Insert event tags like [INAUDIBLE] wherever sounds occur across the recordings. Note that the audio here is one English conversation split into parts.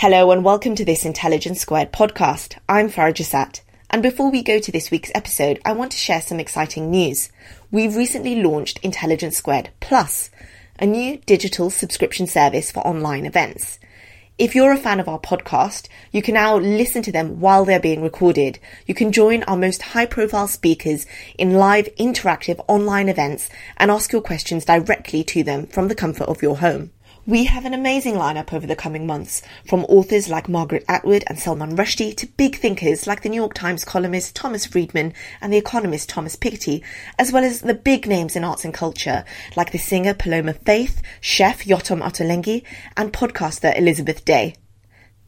Hello and welcome to this Intelligence Squared podcast. I'm Farah Jasat. And before we go to this week's episode, I want to share some exciting news. We've recently launched Intelligence Squared Plus, a new digital subscription service for online events. If you're a fan of our podcast, you can now listen to them while they're being recorded. You can join our most high profile speakers in live interactive online events and ask your questions directly to them from the comfort of your home. We have an amazing lineup over the coming months, from authors like Margaret Atwood and Salman Rushdie to big thinkers like the New York Times columnist Thomas Friedman and the economist Thomas Piketty, as well as the big names in arts and culture like the singer Paloma Faith, chef Yotam Ottolenghi, and podcaster Elizabeth Day.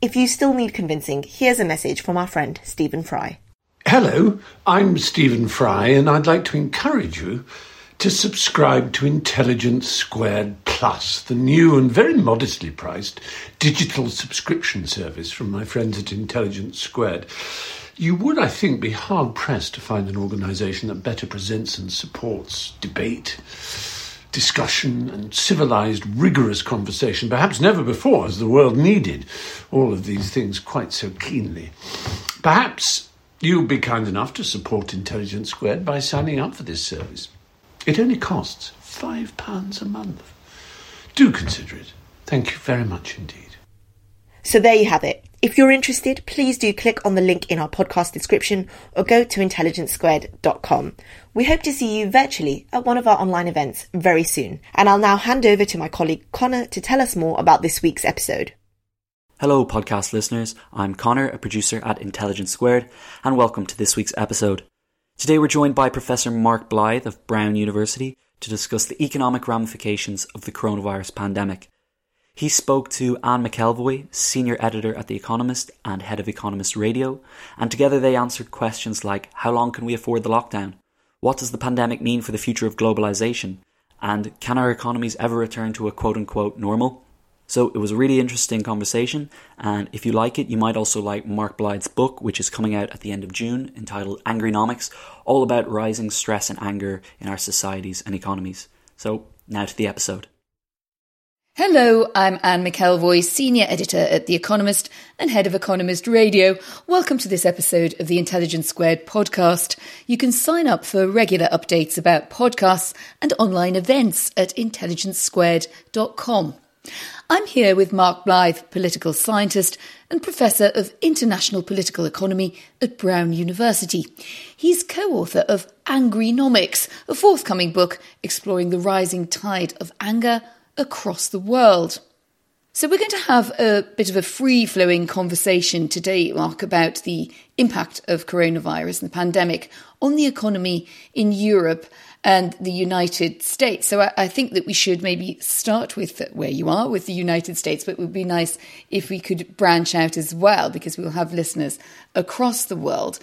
If you still need convincing, here's a message from our friend Stephen Fry. Hello, I'm Stephen Fry, and I'd like to encourage you to subscribe to Intelligence Squared Plus, the new and very modestly priced digital subscription service from my friends at Intelligence Squared. You would, I think, be hard pressed to find an organisation that better presents and supports debate, discussion, and civilised, rigorous conversation. Perhaps never before has the world needed all of these things quite so keenly. Perhaps you'll be kind enough to support Intelligence Squared by signing up for this service. It only costs £5 a month. Do consider it. Thank you very much indeed. So there you have it. If you're interested, please do click on the link in our podcast description or go to intelligencesquared.com. We hope to see you virtually at one of our online events very soon. And I'll now hand over to my colleague Connor to tell us more about this week's episode. Hello, podcast listeners. I'm Connor, a producer at Intelligence Squared, and welcome to this week's episode. Today we're joined by Professor Mark Blyth of Brown University to discuss the economic ramifications of the coronavirus pandemic. He spoke to Anne McElvoy, senior editor at The Economist and head of Economist Radio, and together they answered questions like how long can we afford the lockdown? What does the pandemic mean for the future of globalization? And can our economies ever return to a quote unquote normal? So it was a really interesting conversation, and if you like it, you might also like Mark Blyth's book, which is coming out at the end of June, entitled Angrynomics, all about rising stress and anger in our societies and economies. So now to the episode. Hello, I'm Anne McElvoy, Senior Editor at The Economist and Head of Economist Radio. Welcome to this episode of the Intelligence Squared podcast. You can sign up for regular updates about podcasts and online events at intelligencesquared.com. I'm here with Mark Blyth, political scientist and Professor of International Political Economy at Brown University. He's co author of Angrynomics, a forthcoming book exploring the rising tide of anger across the world. So, we're going to have a bit of a free flowing conversation today, Mark, about the impact of coronavirus and the pandemic on the economy in Europe and the United States. So I, I, think that we should maybe start with where you are with the United States, but it would be nice if we could branch out as well because we'll have listeners across the world.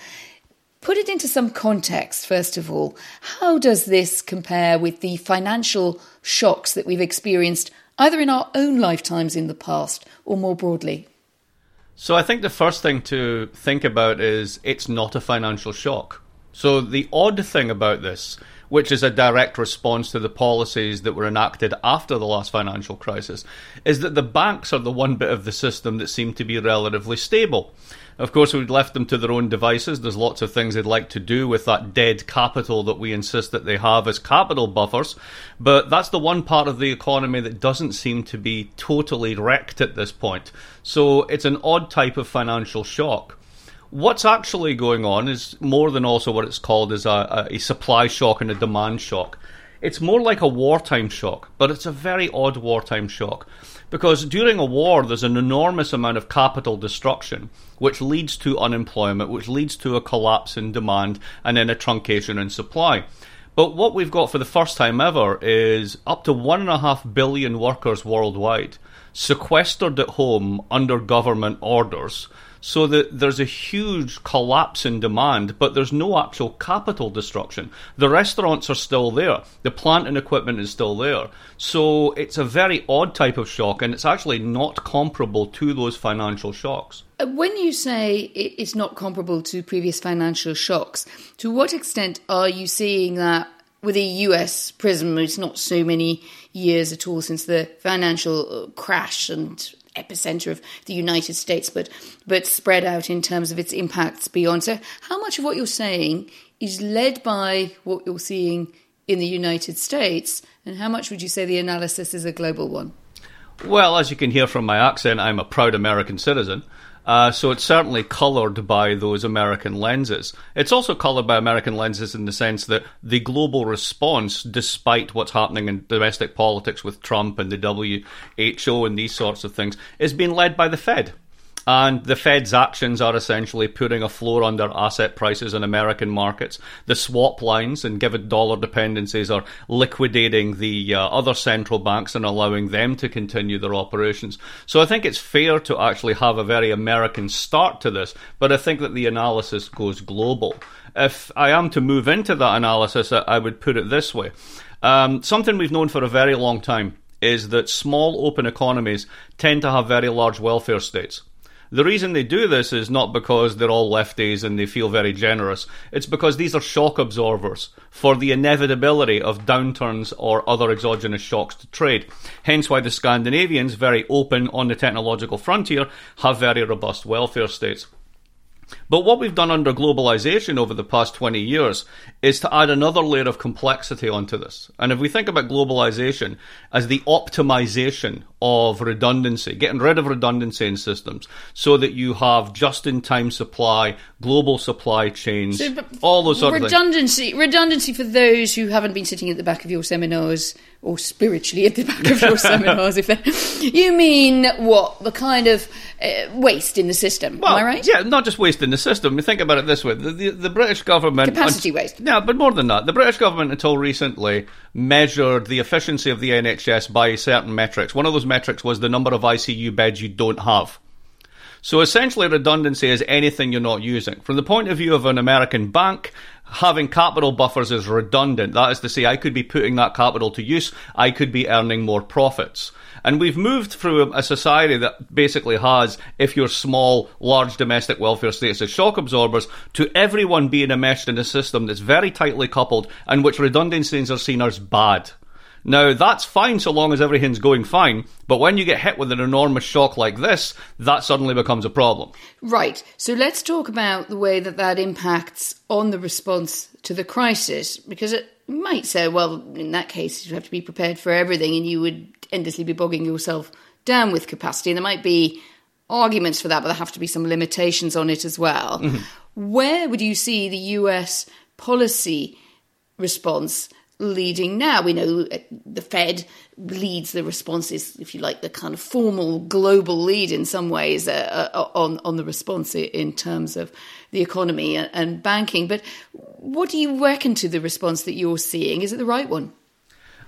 Put it into some context, first of all. How does this compare with the financial shocks that we've experienced either in our own lifetimes in the past or more broadly? So I think the first thing to think about is it's not a financial shock. So the odd thing about this which is a direct response to the policies that were enacted after the last financial crisis, is that the banks are the one bit of the system that seem to be relatively stable. Of course, we'd left them to their own devices. There's lots of things they'd like to do with that dead capital that we insist that they have as capital buffers. But that's the one part of the economy that doesn't seem to be totally wrecked at this point. So it's an odd type of financial shock. What's actually going on is more than also what it's called as a, a, supply shock and a demand shock. It's more like a wartime shock, but it's a very odd wartime shock. Because during a war, there's an enormous amount of capital destruction, which leads to unemployment, which leads to a collapse in demand, and then a truncation in supply. But what we've got for the first time ever is up to one and a half billion workers worldwide sequestered at home under government orders so that there's a huge collapse in demand, but there's no actual capital destruction. The restaurants are still there, the plant and equipment is still there. So it's a very odd type of shock, and it's actually not comparable to those financial shocks. Uh, when you say it's not comparable to previous financial shocks, to what extent are you seeing that with a US prism? It's not so many years at all since the financial uh, crash and epicenter of the United States, but but spread out in terms of its impacts beyond. So, how much of what you're saying is led by what you're seeing in the United States, and how much would you say the analysis is a global one? Well, as you can hear from my accent, I'm a proud American citizen. Uh, so it's certainly coloured by those American lenses. It's also coloured by American lenses in the sense that the global response, despite what's happening in domestic politics with Trump and the WHO and these sorts of things, is being led by the Fed. And the Fed's actions are essentially putting a floor under asset prices in American markets. The swap lines, and given dollar dependencies, are liquidating the uh, other central banks and allowing them to continue their operations. So I think it's fair to actually have a very American start to this, but I think that the analysis goes global. If I am to move into that analysis, I would put it this way. Um, something we've known for a very long time is that small open economies tend to have very large welfare states. The reason they do this is not because they're all lefties and they feel very generous. It's because these are shock absorbers for the inevitability of downturns or other exogenous shocks to trade. Hence why the Scandinavians, very open on the technological frontier, have very robust welfare states. But what we've done under globalization over the past 20 years is to add another layer of complexity onto this. And if we think about globalization as the optimization of redundancy, getting rid of redundancy in systems so that you have just in time supply, global supply chains, so, all those sort redundancy, of things. Redundancy for those who haven't been sitting at the back of your seminars or spiritually at the back of your seminars. If you mean what the kind of uh, waste in the system, well, am I right? Yeah, not just waste in the system. You think about it this way: the, the, the British government capacity waste. Yeah, but more than that, the British government until recently measured the efficiency of the NHS by certain metrics. One of those metrics was the number of ICU beds you don't have. So essentially, redundancy is anything you're not using. From the point of view of an American bank, having capital buffers is redundant. That is to say, I could be putting that capital to use, I could be earning more profits. And we've moved through a society that basically has, if you're small, large domestic welfare states as shock absorbers, to everyone being enmeshed in a system that's very tightly coupled and which redundancies are seen as bad. Now, that's fine so long as everything's going fine, but when you get hit with an enormous shock like this, that suddenly becomes a problem. Right. So let's talk about the way that that impacts on the response to the crisis, because it might say, well, in that case, you have to be prepared for everything and you would endlessly be bogging yourself down with capacity. And there might be arguments for that, but there have to be some limitations on it as well. Mm-hmm. Where would you see the US policy response leading now. We know uh, the Fed leads the responses, if you like, the kind of formal global lead in some ways uh, uh, on on the response in terms of the economy and banking. But what do you reckon to the response that you're seeing? Is it the right one?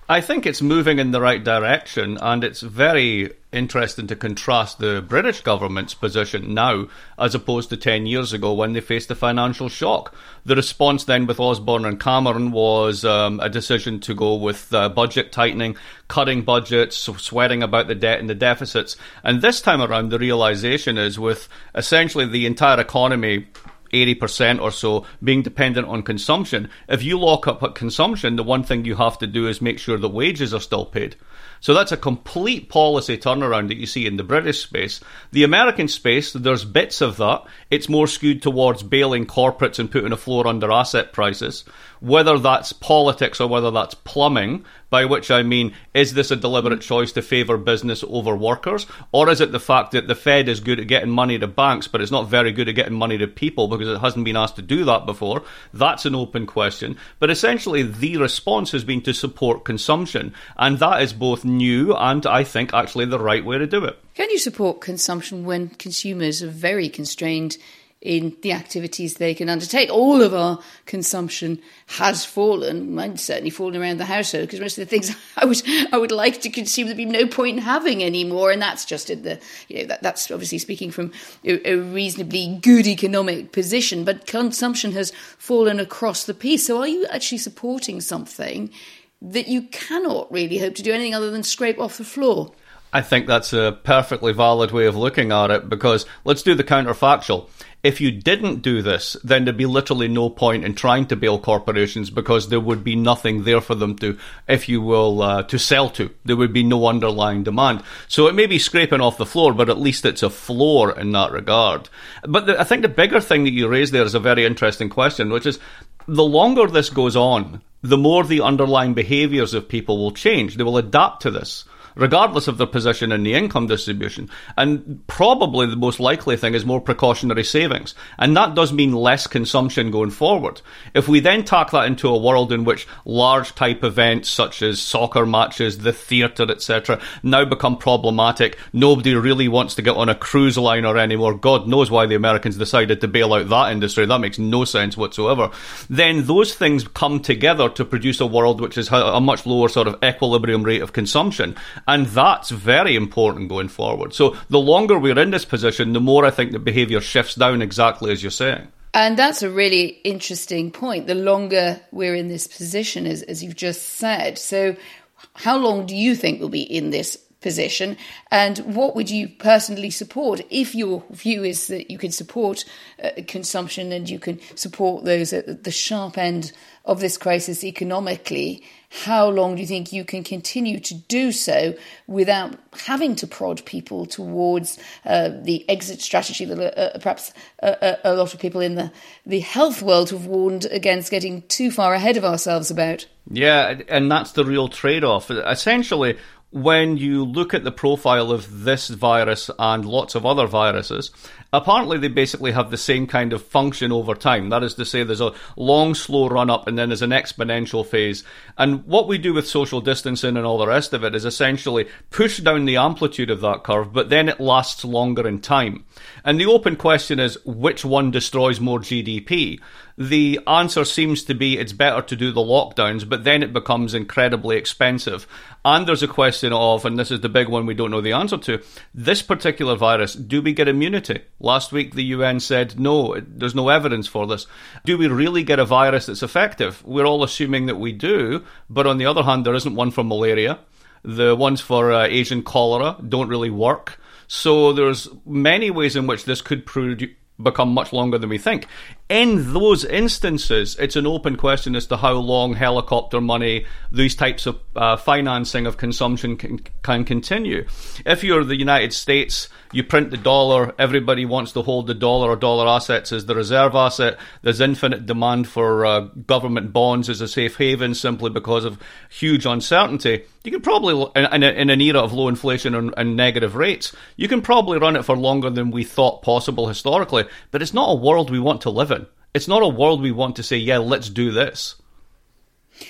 I think it's moving in the right direction, and it's very interesting to contrast the British government's position now as opposed to 10 years ago when they faced the financial shock. The response then with Osborne and Cameron was um, a decision to go with uh, budget tightening, cutting budgets, sweating about the debt and the deficits. And this time around, the realization is with essentially the entire economy 80% or so being dependent on consumption. If you lock up at consumption, the one thing you have to do is make sure the wages are still paid. So that's a complete policy turnaround that you see in the British space. The American space, there's bits of that. It's more skewed towards bailing corporates and putting a floor under asset prices. Whether that's politics or whether that's plumbing, by which I mean, is this a deliberate choice to favour business over workers? Or is it the fact that the Fed is good at getting money to banks, but it's not very good at getting money to people because it hasn't been asked to do that before? That's an open question. But essentially, the response has been to support consumption. And that is both new and, I think, actually the right way to do it. Can you support consumption when consumers are very constrained in the activities they can undertake. All of our consumption has fallen. Mine's certainly fallen around the household because most of the things [LAUGHS] I would I would like to consume there'd be no point in having anymore. And that's just in the you know that, that's obviously speaking from a, a reasonably good economic position. But consumption has fallen across the piece. So are you actually supporting something that you cannot really hope to do anything other than scrape off the floor? I think that's a perfectly valid way of looking at it because let's do the counterfactual if you didn't do this, then there'd be literally no point in trying to bail corporations because there would be nothing there for them to, if you will, uh, to sell to. There would be no underlying demand. So it may be scraping off the floor, but at least it's a floor in that regard. But the, I think the bigger thing that you raise there is a very interesting question, which is the longer this goes on, the more the underlying behaviours of people will change. They will adapt to this regardless of their position in the income distribution. And probably the most likely thing is more precautionary savings. And that does mean less consumption going forward. If we then tack that into a world in which large type events such as soccer matches, the theatre, etc., now become problematic, nobody really wants to get on a cruise liner anymore. God knows why the Americans decided to bail out that industry. That makes no sense whatsoever. Then those things come together to produce a world which is a much lower sort of equilibrium rate of consumption. And that's very important going forward. So the longer we're in this position, the more I think the behaviour shifts down exactly as you're saying. And that's a really interesting point. The longer we're in this position, as, as you've just said. So, how long do you think we'll be in this position? And what would you personally support if your view is that you can support uh, consumption and you can support those at the sharp end of this crisis economically? how long do you think you can continue to do so without having to prod people towards uh, the exit strategy that uh, uh perhaps a, uh, uh, a, lot of people in the, the health world have warned against getting too far ahead of ourselves about? Yeah, and that's the real trade off. Essentially, when you look at the profile of this virus and lots of other viruses, apparently they basically have the same kind of function over time. That is to say, there's a long, slow run up and then there's an exponential phase. And what we do with social distancing and all the rest of it is essentially push down the amplitude of that curve, but then it lasts longer in time. And the open question is which one destroys more GDP? The answer seems to be it's better to do the lockdowns, but then it becomes incredibly expensive. And there's a question of, and this is the big one we don't know the answer to, this particular virus, do we get immunity? Last week, the UN said no, there's no evidence for this. Do we really get a virus that's effective? We're all assuming that we do, but on the other hand, there isn't one for malaria. The ones for uh, Asian cholera don't really work. So there's many ways in which this could produce become much longer than we think. In those instances, it's an open question as to how long helicopter money, these types of uh, financing of consumption can, can continue. If you're the United States, you print the dollar, everybody wants to hold the dollar or dollar assets as the reserve asset. There's infinite demand for uh, government bonds as a safe haven simply because of huge uncertainty. You can probably, in, in an era of low inflation and, and negative rates, you can probably run it for longer than we thought possible historically, but it's not a world we want to live in. It's not a world we want to say, yeah, let's do this.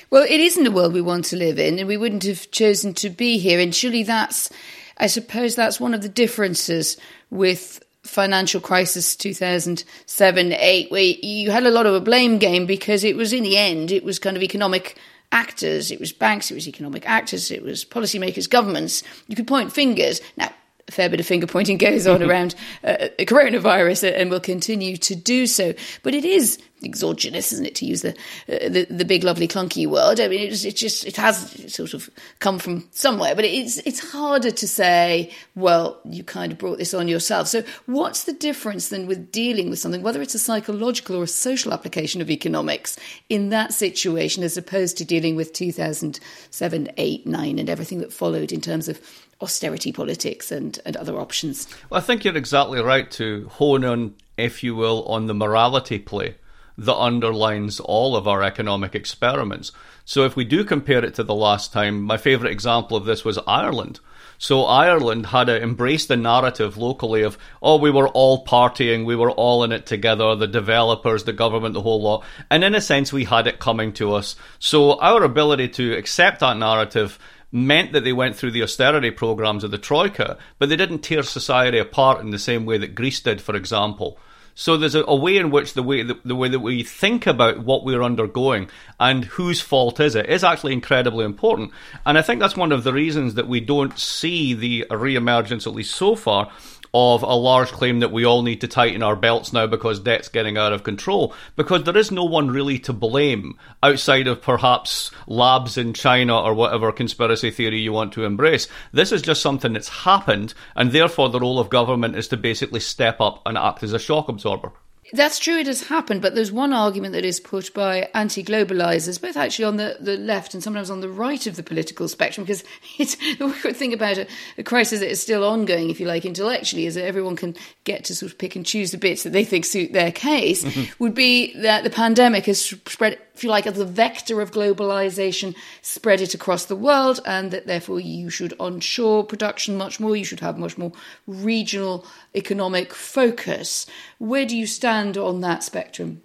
Well, it isn't a world we want to live in, and we wouldn't have chosen to be here. And surely that's, I suppose, that's one of the differences with financial crisis 2007 8 where you had a lot of a blame game because it was in the end it was kind of economic actors it was banks it was economic actors it was policymakers governments. You could point fingers. Now a fair bit of finger pointing goes on [LAUGHS] around uh, coronavirus and will continue to do so. But it is exogenous, isn't it, to use the, uh, the, the big, lovely, clunky word? I mean, it, it just it has sort of come from somewhere, but it's it's harder to say. Well, you kind of brought this on yourself. So, what's the difference then with dealing with something, whether it's a psychological or a social application of economics, in that situation, as opposed to dealing with 2007, 8, 9, and everything that followed in terms of austerity politics and, and other options? Well, I think you're exactly right to hone on, if you will, on the morality play that underlines all of our economic experiments. So if we do compare it to the last time, my favourite example of this was Ireland. So Ireland had embraced the narrative locally of, oh, we were all partying, we were all in it together, the developers, the government, the whole lot. And in a sense, we had it coming to us. So our ability to accept that narrative meant that they went through the austerity programs of the Troika, but they didn't tear society apart in the same way that Greece did, for example. So there's a, a way in which the way the, the, way that we think about what we're undergoing and whose fault is it is actually incredibly important. And I think that's one of the reasons that we don't see the reemergence, at least so far, of a large claim that we all need to tighten our belts now because debt's getting out of control. Because there is no one really to blame outside of perhaps labs in China or whatever conspiracy theory you want to embrace. This is just something that's happened, and therefore the role of government is to basically step up and act as a shock absorber. That's true, it has happened, but there's one argument that is put by anti globalizers, both actually on the, the left and sometimes on the right of the political spectrum, because [LAUGHS] it's the weird thing about a, a, crisis that is still ongoing, if you like, intellectually, is that everyone can get to sort of pick and choose the bits that they think suit their case, mm-hmm. would be that the pandemic has spread if you like, as a vector of globalization, spread it across the world, and that therefore you should onshore production much more, you should have much more regional economic focus. Where do you stand on that spectrum?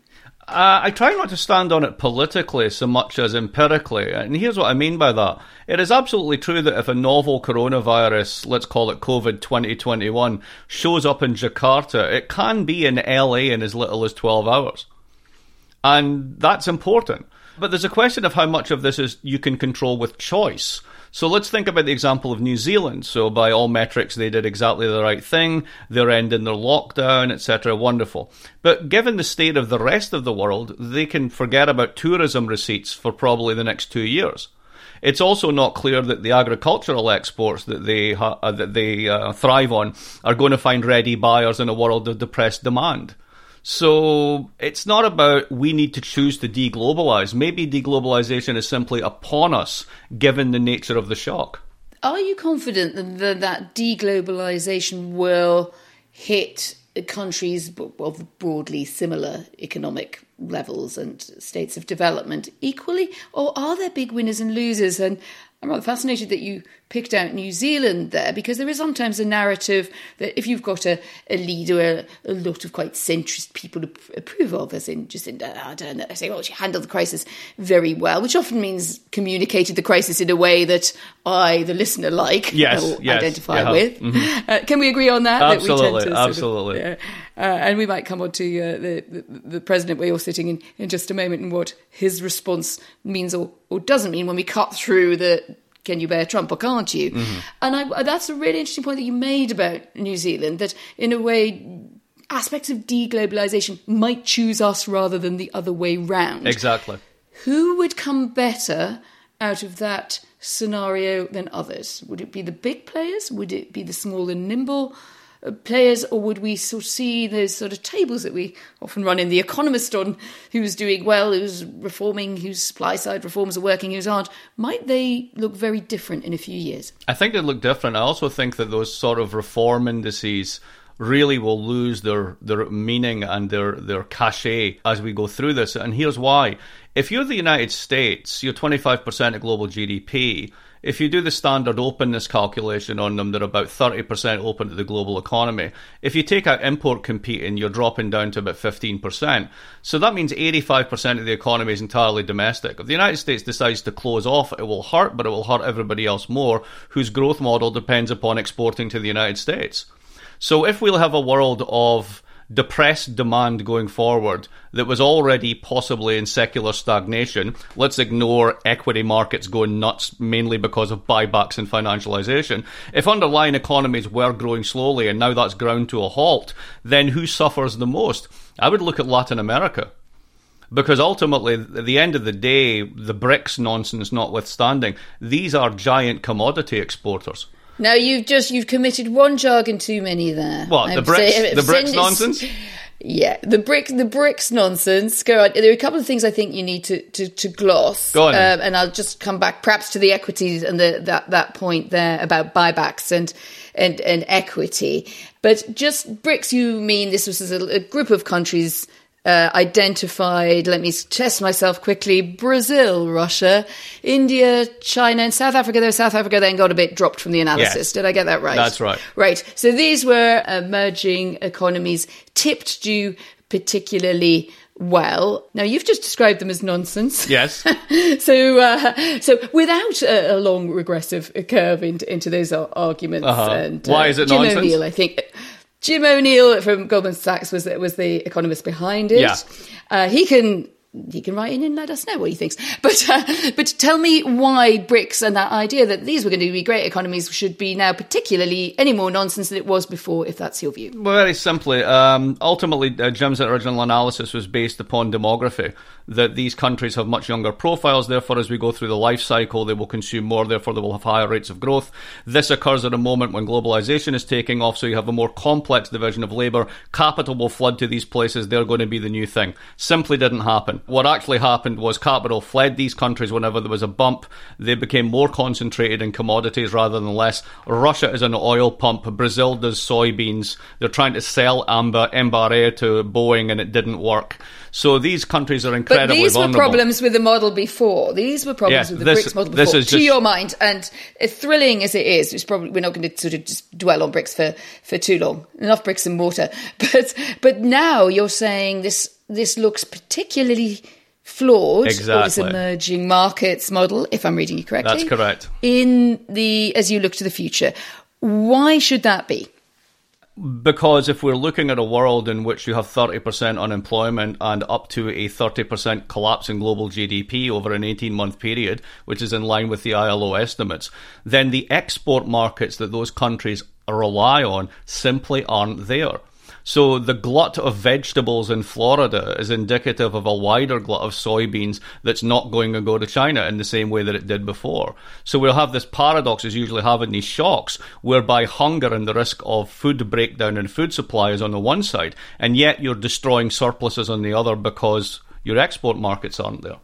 Uh, I try not to stand on it politically so much as empirically. And here's what I mean by that. It is absolutely true that if a novel coronavirus, let's call it COVID 2021, shows up in Jakarta, it can be in LA in as little as 12 hours. And that's important. But there's a question of how much of this is you can control with choice. So let's think about the example of New Zealand. So by all metrics, they did exactly the right thing. They're ending their lockdown, etc. Wonderful. But given the state of the rest of the world, they can forget about tourism receipts for probably the next two years. It's also not clear that the agricultural exports that they uh, that they uh, thrive on are going to find ready buyers in a world of depressed demand. So it's not about we need to choose to deglobalize. Maybe deglobalization is simply upon us, given the nature of the shock. Are you confident that that deglobalization will hit countries of broadly similar economic levels and states of development equally, or are there big winners and losers? And I'm rather fascinated that you picked out New Zealand there because there is sometimes a narrative that if you've got a, a leader, a, a lot of quite centrist people to approve of, as in just in, I don't know, they say, well, she handled the crisis very well, which often means communicated the crisis in a way that I, the listener, like yes, or yes, identify yeah. with. Mm-hmm. Uh, can we agree on that? Absolutely, that absolutely. Of, uh, and we might come on to uh, the, the, the president where you're sitting in, in just a moment and what his response means or, or doesn't mean when we cut through the can you bear Trump or can't you? Mm-hmm. And I, that's a really interesting point that you made about New Zealand, that in a way, aspects of deglobalization might choose us rather than the other way round. Exactly. Who would come better out of that scenario than others? Would it be the big players? Would it be the small and nimble? Uh, players, or would we sort of see those sort of tables that we often run in The Economist on who's doing well, who's reforming, whose supply side reforms are working, whose aren't? Might they look very different in a few years? I think they look different. I also think that those sort of reform indices really will lose their their meaning and their their cachet as we go through this. And here's why: if you're the United States, you're 25% of global GDP. If you do the standard openness calculation on them, they're about 30% open to the global economy. If you take out import competing, you're dropping down to about 15%. So that means 85% of the economy is entirely domestic. If the United States decides to close off, it will hurt, but it will hurt everybody else more, whose growth model depends upon exporting to the United States. So if we'll have a world of depressed demand going forward that was already possibly in secular stagnation. Let's ignore equity markets going nuts mainly because of buybacks and financialization. If underlying economies were growing slowly and now that's ground to a halt, then who suffers the most? I would look at Latin America. Because ultimately, at the end of the day, the BRICS nonsense notwithstanding, these are giant commodity exporters. Now you've just you've committed one jargon too many there. What the BRICS? The BRICS nonsense. [LAUGHS] Yeah, the brick, the BRICS nonsense. Go on. There are a couple of things I think you need to to, to gloss. Go on, um, and I'll just come back perhaps to the equities and the that that point there about buybacks and and and equity. But just BRICS, you mean this was a, a group of countries uh, identified, let me test myself quickly, Brazil, Russia, India, China, and South Africa. Though South Africa then got a bit dropped from the analysis. Yes. Did I get that right? That's right. Right. So these were emerging economies tipped due particularly well. Now you've just described them as nonsense. Yes. [LAUGHS] so, uh, so without a, a, long regressive curve into, into those arguments, uh-huh. and why is it Jim nonsense? O'Neill, I think. Jim O'Neill from Goldman Sachs was was the economist behind it. Yeah. Uh, he can he can write in and let us know what he thinks. [LAUGHS] But uh, but tell me why BRICS and that idea that these were going to be great economies should be now particularly any more nonsense than it was before, if that's your view. Well, very simply, um, ultimately, uh, Jim's original analysis was based upon demography. That these countries have much younger profiles, therefore, as we go through the life cycle, they will consume more, therefore, they will have higher rates of growth. This occurs at a moment when globalization is taking off, so you have a more complex division of labor. Capital will flood to these places, they're going to be the new thing. Simply didn't happen. What actually happened was capital fled these countries whenever there was a bump. They became more concentrated in commodities rather than less. Russia is an oil pump. Brazil does soybeans. They're trying to sell Amba, Embraer to Boeing and it didn't work. So these countries are incredibly But these vulnerable. were problems with the model before. These were problems Yeah, with the this- BRICS model this before. is to your mind, and as thrilling as it is, it's probably we're not going to sort of just dwell on BRICS for, for too long. Enough bricks and mortar. [LAUGHS] But but now you're saying this this looks particularly flawed. Or this Exactly. emerging markets model, if I'm reading you correctly. That's correct. In the as you look to the future, why should that be? Because if we're looking at a world in which you have 30% unemployment and up to a 30% collapse in global GDP over an 18 month period, which is in line with the ILO estimates, then the export markets that those countries rely on simply aren't there. So the glut of vegetables in Florida is indicative of a wider glut of soybeans that's not going to go to China in the same way that it did before. So we'll have this paradox as usually have in these shocks, whereby hunger and the risk of food breakdown and food supply is on the one side, and yet you're destroying surpluses on the other because your export markets aren't there.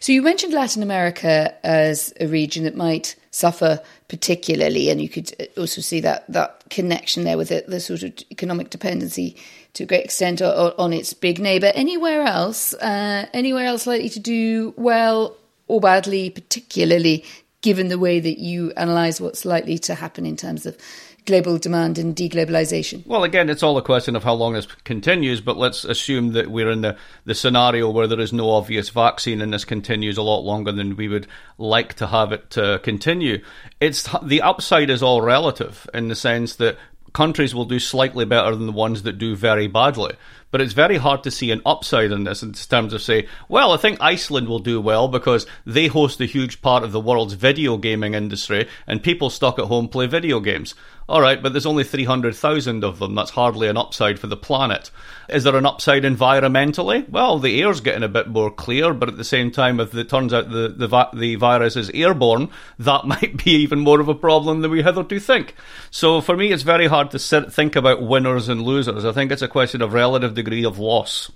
So you mentioned Latin America as a region that might suffer particularly, and you could also see that that connection there with the, the sort of economic dependency to a great extent on, on its big neighbour. Anywhere else, uh, anywhere else likely to do well or badly, particularly given the way that you analyse what's likely to happen in terms of global demand and deglobalization. Well, again, it's all a question of how long this continues, but let's assume that we're in the, the scenario where there is no obvious vaccine and this continues a lot longer than we would like to have it uh, continue. It's the upside is all relative in the sense that countries will do slightly better than the ones that do very badly. But it's very hard to see an upside in this in terms of say, well, I think Iceland will do well because they host a huge part of the world's video gaming industry and people stuck at home play video games. All right, but there's only 300,000 of them. That's hardly an upside for the planet. Is there an upside environmentally? Well, the air's getting a bit more clear, but at the same time, if it turns out the, the, the virus is airborne, that [LAUGHS] might be even more of a problem than we hitherto think. So for me, it's very hard to sit, think about winners and losers. I think it's a question of relative of loss.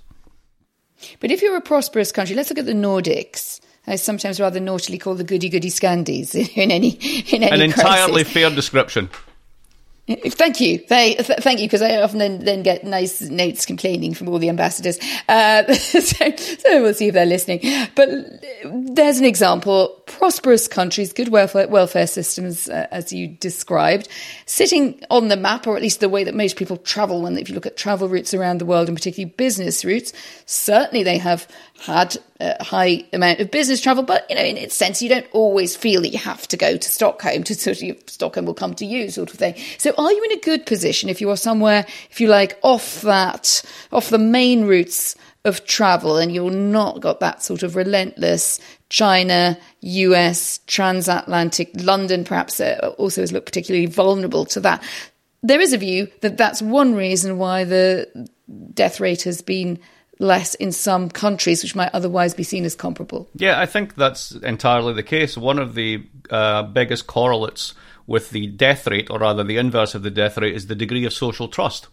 But if you're a prosperous country, let's look at the Nordics. I sometimes rather naughtily call the goody goody scandies [LAUGHS] in any in any An entirely crisis. fair description. Thank you, Th- th- thank you, because I often then, then get nice notes complaining from all the ambassadors. Uh, [LAUGHS] so, so we'll see if they're listening. But there's an example: prosperous countries, good welfare, welfare systems, uh, as you described, sitting on the map, or at least the way that most people travel. And if you look at travel routes around the world, and particularly business routes, certainly they have had a high amount of business travel. But you know, in its sense, you don't always feel that you have to go to Stockholm to sort of Stockholm will come to you, sort of thing. So are you in a good position if you are somewhere, if you like, off that, off the main routes of travel and you're not got that sort of relentless China, US, transatlantic, London perhaps uh, also has looked particularly vulnerable to that. There is a view that that's one reason why the death rate has been less in some countries which might otherwise be seen as comparable. Yeah, I think that's entirely the case. One of the uh, biggest correlates with the death rate, or rather the inverse of the death rate, is the degree of social trust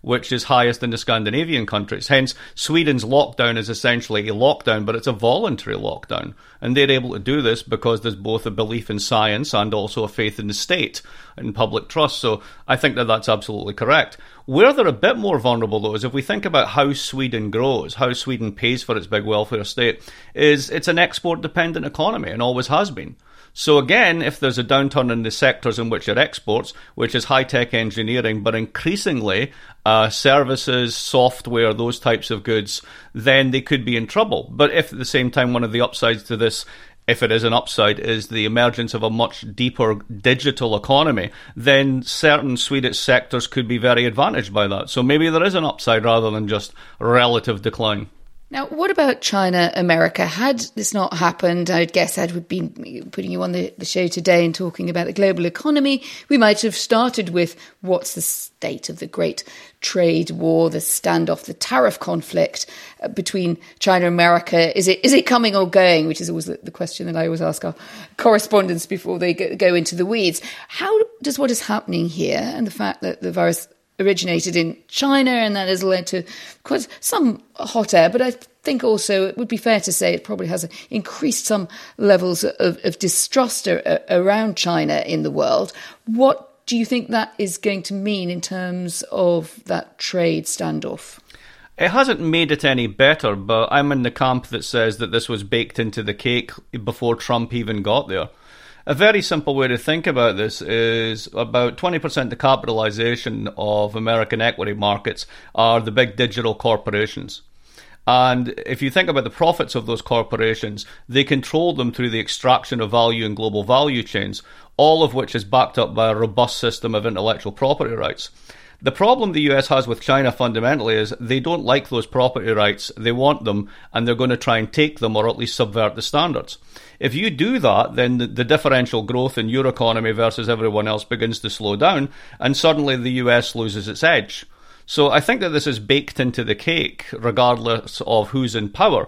which is highest in the Scandinavian countries. Hence, Sweden's lockdown is essentially a lockdown, but it's a voluntary lockdown. And they're able to do this because there's both a belief in science and also a faith in the state and public trust. So I think that that's absolutely correct. Where they're a bit more vulnerable, though, is if we think about how Sweden grows, how Sweden pays for its big welfare state, is it's an export dependent economy and always has been. So again, if there's a downturn in the sectors in which it exports, which is high tech engineering, but increasingly uh, services, software, those types of goods, then they could be in trouble. But if at the same time one of the upsides to this if it is an upside, is the emergence of a much deeper digital economy, then certain Swedish sectors could be very advantaged by that. So maybe there is an upside rather than just relative decline. Now, what about China, America? Had this not happened, I would guess I would be putting you on the, the, show today and talking about the global economy. We might have started with what's the state of the great trade war, the standoff, the tariff conflict uh, between China and America. Is it is it coming or going? Which is always the, the question that I always ask our correspondents before they go, go into the weeds. How does what is happening here and the fact that the virus originated in China, and that has led to quite some hot air. But I think also it would be fair to say it probably has increased some levels of, of distrust around China in the world. What do you think that is going to mean in terms of that trade standoff? It hasn't made it any better, but I'm in the camp that says that this was baked into the cake before Trump even got there. A very simple way to think about this is about 20% the capitalization of American equity markets are the big digital corporations. And if you think about the profits of those corporations, they control them through the extraction of value in global value chains, all of which is backed up by a robust system of intellectual property rights. The problem the US has with China fundamentally is they don't like those property rights, they want them, and they're going to try and take them or at least subvert the standards. If you do that, then the, the, differential growth in your economy versus everyone else begins to slow down, and suddenly the US loses its edge. So I think that this is baked into the cake, regardless of who's in power.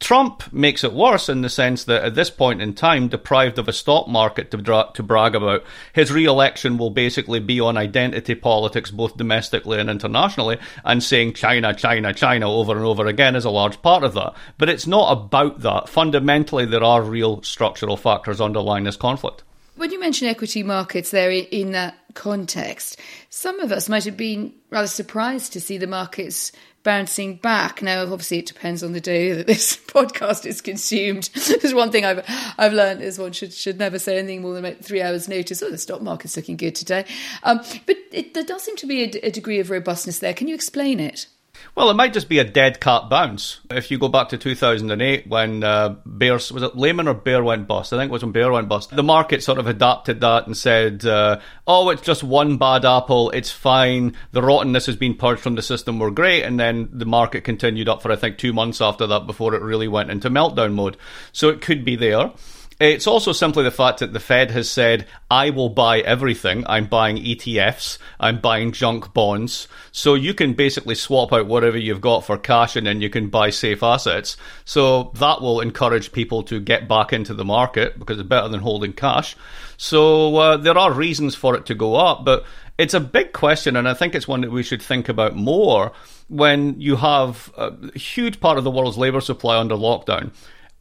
Trump makes it worse in the sense that at this point in time, deprived of a stock market to, dra- to brag about, his re election will basically be on identity politics, both domestically and internationally, and saying China, China, China over and over again is a large part of that. But it's not about that. Fundamentally, there are real structural factors underlying this conflict. When you mention equity markets there in that context, some of us might have been rather surprised to see the markets bouncing back. Now, obviously, it depends on the day that this [LAUGHS] podcast is consumed. [LAUGHS] There's one thing I've I've learned is one should should never say anything more than three hours' notice. Oh, the stock market's looking good today. Um, but it, there does seem to be a degree of robustness there. Can you explain it? Well, it might just be a dead cat bounce. If you go back to 2008 when uh, Bears, was it Lehman or Bear went bust? I think it was when Bear went bust. The market sort of adapted that and said, uh, oh, it's just one bad apple, it's fine. The rottenness has been purged from the system, we're great. And then the market continued up for, I think, two months after that before it really went into meltdown mode. So it could be there. It's also simply the fact that the Fed has said, I will buy everything. I'm buying ETFs. I'm buying junk bonds. So you can basically swap out whatever you've got for cash and then you can buy safe assets. So that will encourage people to get back into the market because it's better than holding cash. So uh, there are reasons for it to go up, but it's a big question, and I think it's one that we should think about more when you have a huge part of the world's labour supply under lockdown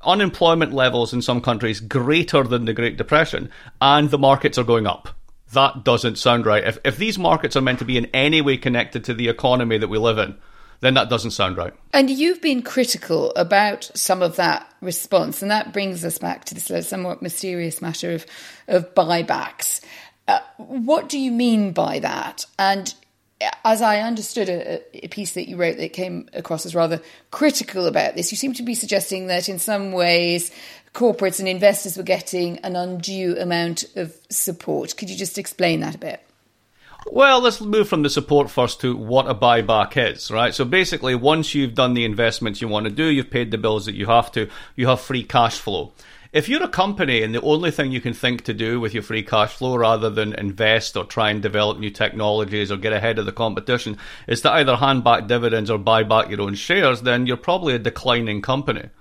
unemployment levels in some countries greater than the Great Depression, and the markets are going up. That doesn't sound right. If, if these markets are meant to be in any way connected to the economy that we live in, then that doesn't sound right. And you've been critical about some of that response, and that brings us back to this somewhat mysterious matter of, of buybacks. Uh, what do you mean by that? And as I understood a, a, piece that you wrote that came across as rather critical about this, you seem to be suggesting that in some ways corporates and investors were getting an undue amount of support. Could you just explain that a bit? Well, let's move from the support first to what a buyback is, right? So basically, once you've done the investments you want to do, you've paid the bills that you have to, you have free cash flow. If you're a company and the only thing you can think to do with your free cash flow rather than invest or try and develop new technologies or get ahead of the competition is to either hand back dividends or buy back your own shares, then you're probably a declining company.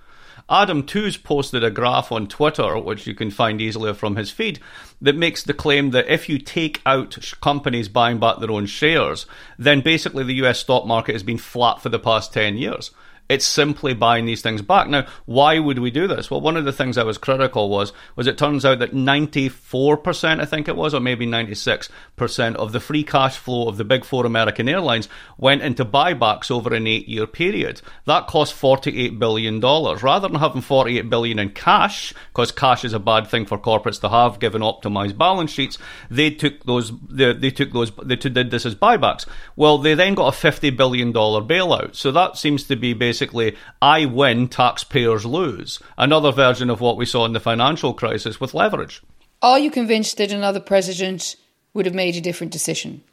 Adam Tooze posted a graph on Twitter, which you can find easily from his feed, that makes the claim that if you take out companies buying back their own shares, then basically the US stock market has been flat for the past 10 years. It's simply buying these things back. Now, why would we do this? Well, one of the things I was critical was was it turns out that 94%, I think it was, or maybe 96% of the free cash flow of the big four American airlines went into buybacks over an eight-year period. That cost 48 billion dollars. Rather than having 48 billion in cash, because cash is a bad thing for corporates to have given optimized balance sheets, they took those they, they took those they did this as buybacks. Well, they then got a 50 billion dollar bailout. So that seems to be basically basically, I win, taxpayers lose. Another version of what we saw in the financial crisis with leverage. Are you convinced that another president would have made a different decision?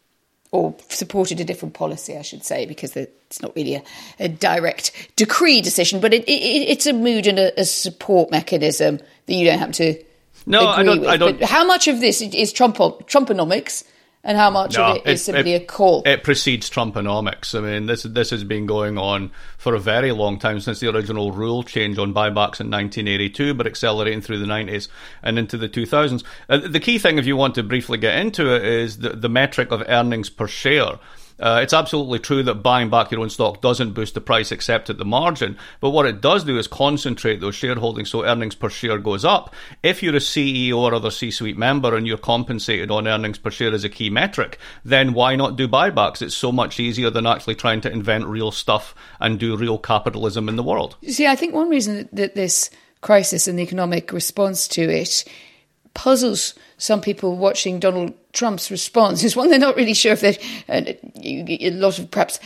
Or supported a different policy, I should say, because it's not really a, a direct decree decision, but it, it, it's a mood and a, a, support mechanism that you don't have to. No, I don't. I don't. But how much of this is Trump Trumponomics and how much no, of it is it, simply it, a call? It precedes Trumponomics. I mean, this this has been going on for a very long time since the original rule change on buybacks in 1982, but accelerating through the 90s and into the 2000s. Uh, the key thing, if you want to briefly get into it, is the, the metric of earnings per share. Uh, it's absolutely true that buying back your own stock doesn't boost the price except at the margin, but what it does do is concentrate those shareholdings so earnings per share goes up. If you're a CEO or other C suite member and you're compensated on earnings per share as a key metric, then why not do buybacks? It's so much easier than actually trying to invent real stuff and do real capitalism in the world. See, I think one reason that this crisis and the economic response to it puzzles some people watching Donald Trump's response is one they're not really sure if they a lot of perhaps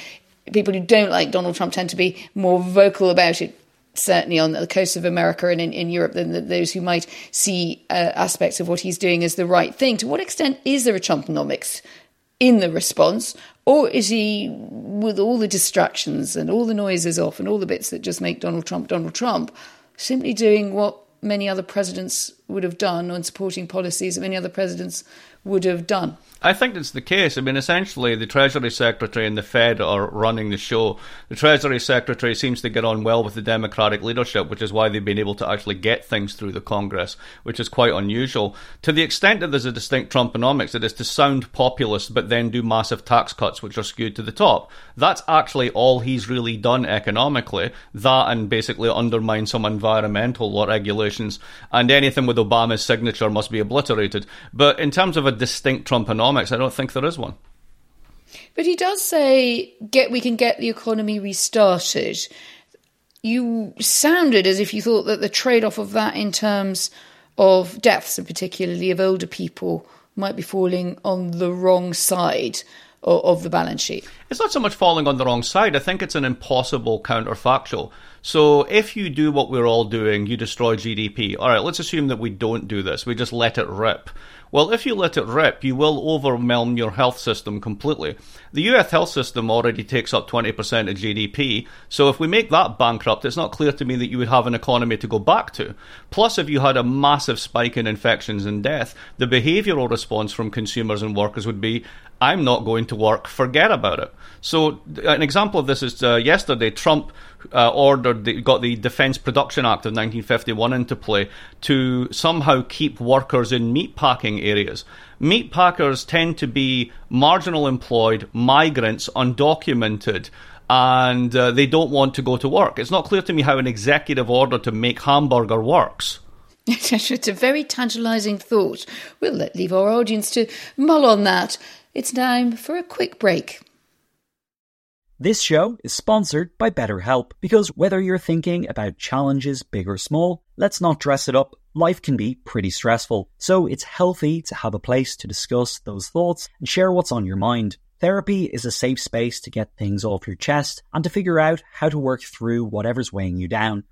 people who don't like Donald Trump tend to be more vocal about it certainly on the coast of America and in, in Europe than those who might see uh, aspects of what he's doing as the right thing. To what extent is there a Trumponomics in the response, or is he, with all the distractions and all the noises off and all the bits that just make Donald Trump Donald Trump, simply doing what many other presidents would have done on supporting policies that many other presidents would have done. I think it's the case. I mean, essentially, the Treasury Secretary and the Fed are running the show. The Treasury Secretary seems to get on well with the Democratic leadership, which is why they've been able to actually get things through the Congress, which is quite unusual. To the extent that there's a distinct Trumponomics, it is to sound populist but then do massive tax cuts, which are skewed to the top. That's actually all he's really done economically. That and basically undermine some environmental regulations, and anything with Obama's signature must be obliterated. But in terms of a distinct Trumponomics. I don't think there is one. But he does say get we can get the economy restarted. You sounded as if you thought that the trade off of that in terms of deaths and particularly of older people might be falling on the wrong side of the balance sheet. It's not so much falling on the wrong side. I think it's an impossible counterfactual. So if you do what we're all doing, you destroy GDP. All right, let's assume that we don't do this. We just let it rip. Well, if you let it rip, you will overwhelm your health system completely. The US health system already takes up 20% of GDP, so if we make that bankrupt, it's not clear to me that you would have an economy to go back to. Plus, if you had a massive spike in infections and death, the behavioural response from consumers and workers would be, I'm not going to work, forget about it. So, an example of this is uh, yesterday, Trump uh, ordered, the, got the Defence Production Act of 1951 into play to somehow keep workers in meatpacking areas. Meatpackers tend to be marginal employed, migrants, undocumented, and uh, they don't want to go to work. It's not clear to me how an executive order to make hamburger works. It's [LAUGHS] a very tantalising thought. We'll let leave our audience to mull on that. It's time for a quick break. This show is sponsored by BetterHelp because whether you're thinking about challenges big or small, let's not dress it up. Life can be pretty stressful, so it's healthy to have a place to discuss those thoughts and share what's on your mind. Therapy is a safe space to get things off your chest and to figure out how to work through whatever's weighing you down.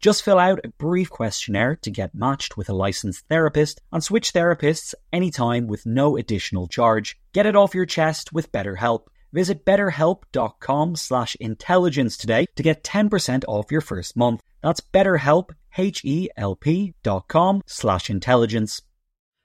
Just fill out a brief questionnaire to get matched with a licensed therapist and switch therapists anytime with no additional charge. Get it off your chest with BetterHelp. Visit betterhelp.com slash intelligence today to get 10% off your first month. That's betterhelp, H-E-L-P dot com slash intelligence.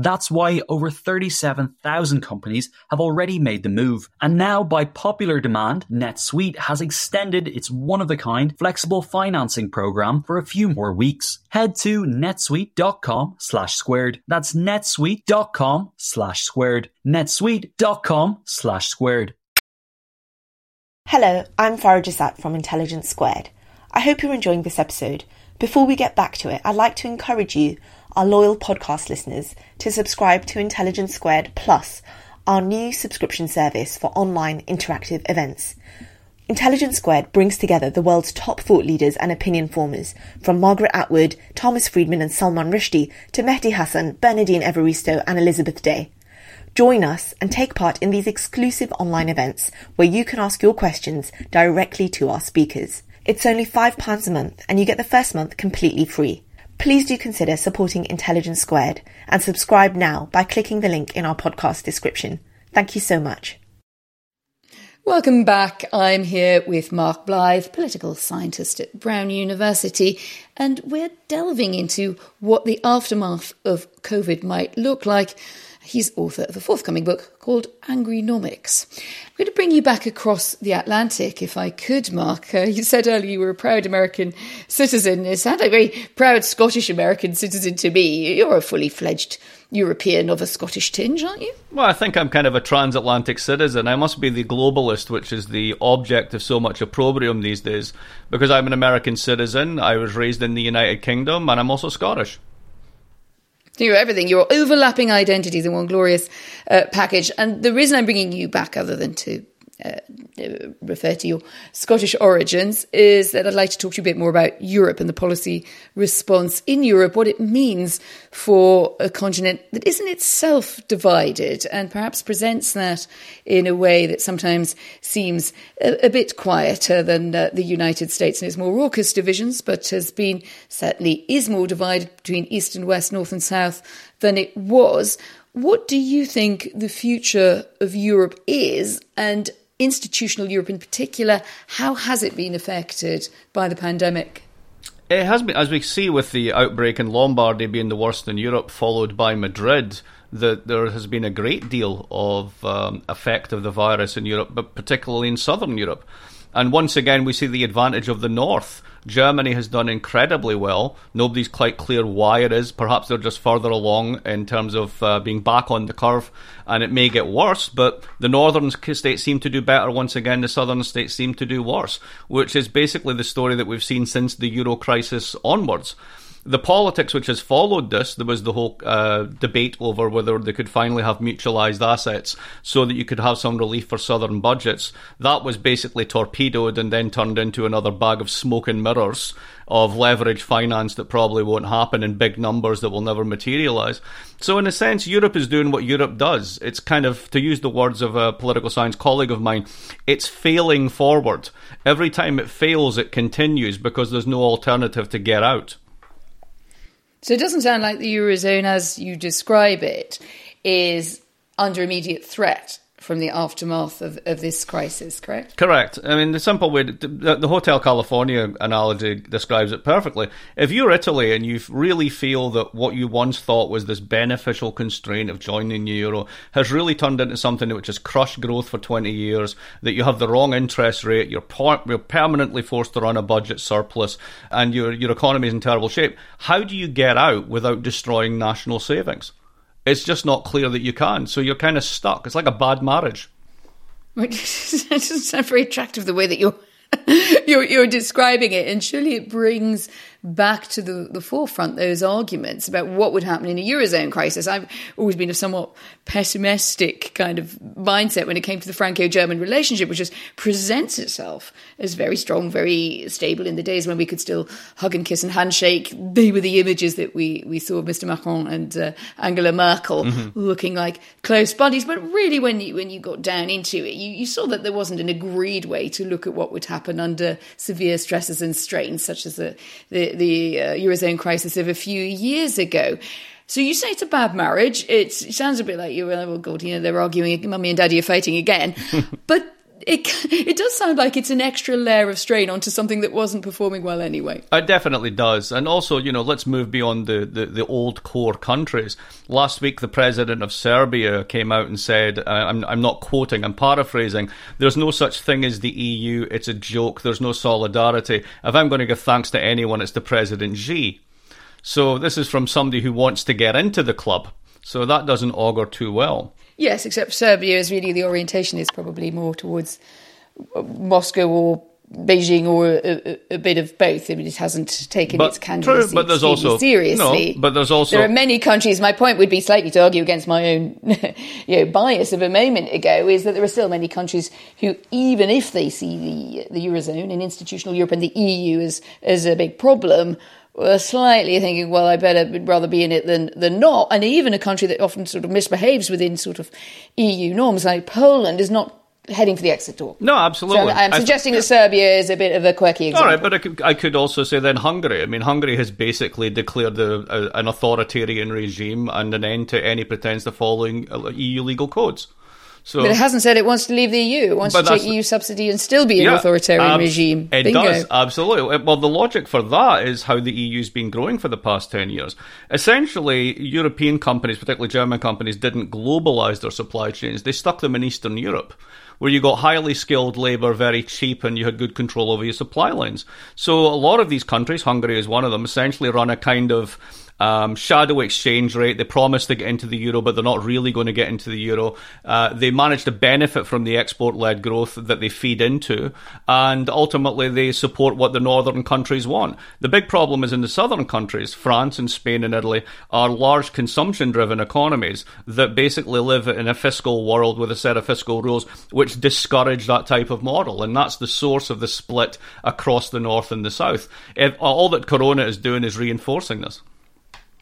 That's why over 37,000 companies have already made the move. And now, by popular demand, NetSuite has extended its one of a kind flexible financing program for a few more weeks. Head to netsuite.com slash squared. That's netsuite.com slash squared. netsuite.com slash squared. Hello, I'm Farah Jassat from Intelligence Squared. I hope you're enjoying this episode. Before we get back to it, I'd like to encourage you, our loyal podcast listeners, to subscribe to Intelligence Squared Plus, our new subscription service for online interactive events. Intelligence Squared brings together the world's top thought leaders and opinion formers, from Margaret Atwood, Thomas Friedman, and Salman Rushdie to Mehdi Hasan, Bernardine Evaristo, and Elizabeth Day. Join us and take part in these exclusive online events where you can ask your questions directly to our speakers. It's only £5 a month and you get the first month completely free. Please do consider supporting Intelligence Squared and subscribe now by clicking the link in our podcast description. Thank you so much. Welcome back. I'm here with Mark Blyth, political scientist at Brown University, and we're delving into what the aftermath of COVID might look like He's author of a forthcoming book called Angrynomics. I'm going to bring you back across the Atlantic, if I could, Mark. Uh, you said earlier you were a proud American citizen. It sounded like a very proud Scottish American citizen to me. You're a fully fledged European of a Scottish tinge, aren't you? Well, I think I'm kind of a transatlantic citizen. I must be the globalist, which is the object of so much opprobrium these days, because I'm an American citizen. I was raised in the United Kingdom, and I'm also Scottish. You're everything. You're overlapping identities in one glorious uh, package. And the reason I'm bringing you back, other than to uh, refer to your Scottish origins, is that I'd like to talk to you a bit more about Europe and the policy response in Europe, what it means for a continent that isn't itself divided and perhaps presents that in a way that sometimes seems a, a bit quieter than uh, the United States and its more raucous divisions, but has been certainly is more divided between East and West, North and South than it was. What do you think the future of Europe is? And institutional Europe in particular, how has it been affected by the pandemic? It has been, as we see with the outbreak in Lombardy being the worst in Europe, followed by Madrid, that there has been a great deal of um, effect of the virus in Europe, but particularly in southern Europe. And once again, we see the advantage of the north. Germany has done incredibly well. Nobody's quite clear why it is. Perhaps they're just further along in terms of uh, being back on the curve, and it may get worse. But the northern states seem to do better once again. The southern states seem to do worse, which is basically the story that we've seen since the euro crisis onwards the politics which has followed this, there was the whole uh, debate over whether they could finally have mutualised assets so that you could have some relief for southern budgets. That was basically torpedoed and then turned into another bag of smoke and mirrors of leverage finance that probably won't happen in big numbers that will never materialise. So, in a sense, Europe is doing what Europe does. It's kind of, to use the words of a political science colleague of mine, it's failing forward. Every time it fails, it continues because there's no alternative to get out. So it doesn't sound like the Eurozone, as you describe it, is under immediate threat from the aftermath of, of this crisis, correct? Correct. I mean, the simple way, the, the, Hotel California analogy describes it perfectly. If you're Italy and you really feel that what you once thought was this beneficial constraint of joining the euro has really turned into something which has crushed growth for 20 years, that you have the wrong interest rate, you're, you're permanently forced to run a budget surplus, and your, your economy is in terrible shape, how do you get out without destroying national savings? It's just not clear that you can. So you're kind of stuck. It's like a bad marriage. It [LAUGHS] doesn't sound very attractive the way that you're [LAUGHS] you're, you're describing it, and surely it brings back to the, the forefront those arguments about what would happen in a eurozone crisis. I've always been a somewhat pessimistic kind of mindset when it came to the Franco-German relationship, which just presents itself as very strong, very stable in the days when we could still hug and kiss and handshake. They were the images that we we saw of Mr. Macron and uh, Angela Merkel mm-hmm. looking like close buddies. But really, when you when you got down into it, you, you saw that there wasn't an agreed way to look at what would happen under severe stresses and strains, such as the, the the, uh, eurozone crisis of a few years ago. So you say it's a bad marriage. It's, it sounds a bit like you. Oh God, you know they're arguing. Mummy and Daddy are fighting again. [LAUGHS] but it [LAUGHS] it does sound like it's an extra layer of strain onto something that wasn't performing well anyway. It definitely does, and also you know let's move beyond the, the, the old core countries. Last week, the president of Serbia came out and said, uh, "I'm I'm not quoting, I'm paraphrasing. There's no such thing as the EU. It's a joke. There's no solidarity. If I'm going to give thanks to anyone, it's to President Xi." So this is from somebody who wants to get into the club. So that doesn't augur too well. Yes, except Serbia is really the orientation is probably more towards uh, Moscow or Beijing or a, a, a, bit of both. I mean, it hasn't taken but, its candidacy but there's also, seriously. No, but there's also there are many countries. My point would be slightly to argue against my own, [LAUGHS] you know, bias of a moment ago is that there are still many countries who, even if they see the the eurozone and institutional Europe and the EU as as a big problem, were slightly thinking, well, I better rather be in it than than not. And even a country that often sort of misbehaves within sort of EU norms, like Poland, is not heading for the exit door. No, absolutely. So I'm suggesting that Serbia is a bit of a quirky example. All right, but I could, I could also say then Hungary. I mean, Hungary has basically declared a, a, uh, an authoritarian regime and an end to any pretense to following uh, EU legal codes. So, but it hasn't said it wants to leave the EU. It wants to take EU subsidy and still be an yeah, authoritarian regime. It Bingo. does, absolutely. Well, the logic for that is how the EU's been growing for the past 10 years. Essentially, European companies, particularly German companies, didn't globalize their supply chains. They stuck them in Eastern Europe where you got highly skilled labour very cheap and you had good control over your supply lines. So a lot of these countries, Hungary is one of them, essentially run a kind of um, shadow exchange rate. They promise to get into the euro, but they're not really going to get into the euro. Uh, they manage to benefit from the export led growth that they feed into, and ultimately they support what the northern countries want. The big problem is in the southern countries, France and Spain and Italy, are large consumption driven economies that basically live in a fiscal world with a set of fiscal rules which discourage that type of model. And that's the source of the split across the north and the south. If, all that Corona is doing is reinforcing this.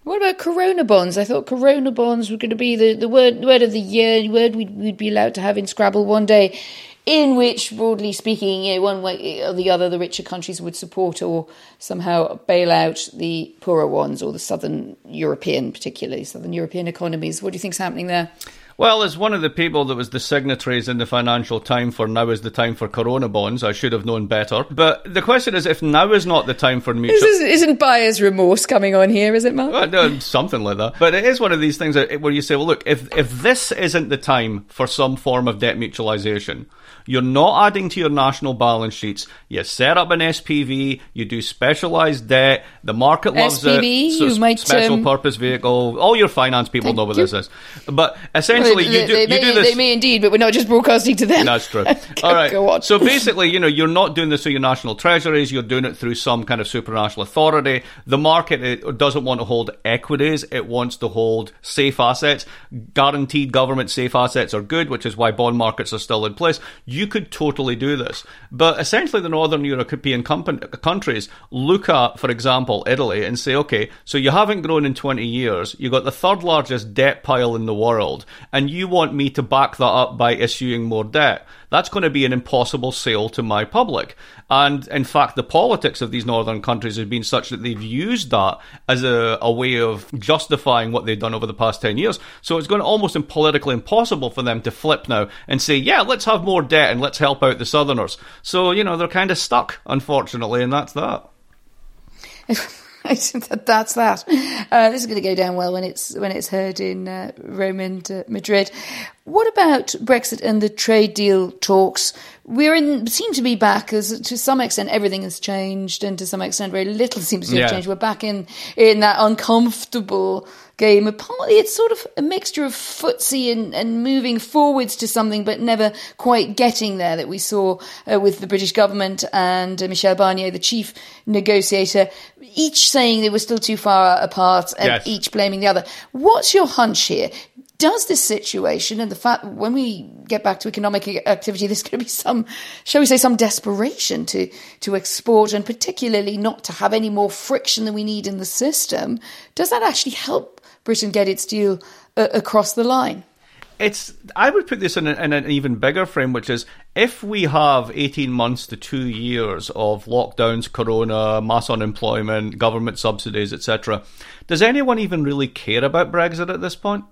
What about Corona bonds? I thought Corona bonds were going to be the, the word word of the year, word we'd, we'd be allowed to have in Scrabble one day, in which, broadly speaking, you know, one way or the other, the richer countries would support or somehow bail out the poorer ones, or the southern European, particularly southern European economies. What do you think's happening there? Well, as one of the people that was the signatories in the Financial Time for now is the time for Corona bonds, I should have known better. But the question is, if now is not the time for mutual, isn't, isn't buyer's remorse coming on here? Is it, Mark? Well, no, something like that. But it is one of these things where you say, well, look, if if this isn't the time for some form of debt mutualization, you're not adding to your national balance sheets. You set up an SPV, you do specialized debt, the market loves SPV, it. So you might, special um, purpose vehicle. All your finance people know what you. this is. But essentially, well, you, do, they, you may, do this. They may indeed, but we're not just broadcasting to them. That's true. [LAUGHS] All right. Go on. So basically, you know, you're not doing this through your national treasuries. You're doing it through some kind of supranational authority. The market doesn't want to hold equities. It wants to hold safe assets. Guaranteed government safe assets are good, which is why bond markets are still in place. You could totally do this. But essentially, the Northern European countries look at, for example, Italy and say, okay, so you haven't grown in 20 years. You've got the third largest debt pile in the world, and you want me to back that up by issuing more debt, that's going to be an impossible sale to my public. And in fact, the politics of these northern countries have been such that they've used that as a, a way of justifying what they've done over the past 10 years. So it's going to almost politically impossible for them to flip now and say, yeah, let's have more debt and let's help out the southerners. So, you know, they're kind of stuck, unfortunately, and that's [LAUGHS] that. That's that. Uh, this is going to go down well when it's when it's heard in uh, Rome and uh, Madrid. What about Brexit and the trade deal talks? We're in seem to be back as to some extent everything has changed, and to some extent very little seems to have Yeah. changed. We're back in in that uncomfortable game. Partly it's sort of a mixture of footsie and, and moving forwards to something, but never quite getting there that we saw uh, with the British government and uh, Michel Barnier, the chief negotiator, each saying they were still too far apart and Yes. each blaming the other. What's your hunch here? Does this situation and the fact when we get back to economic activity, there's going to be some, shall we say, some desperation to to export and particularly not to have any more friction than we need in the system? Does that actually help Britain get its deal uh, across the line? it's I would put this in, a, in an even bigger frame, which is if we have eighteen months to two years of lockdowns, corona, mass unemployment, government subsidies, etc. Does anyone even really care about Brexit at this point?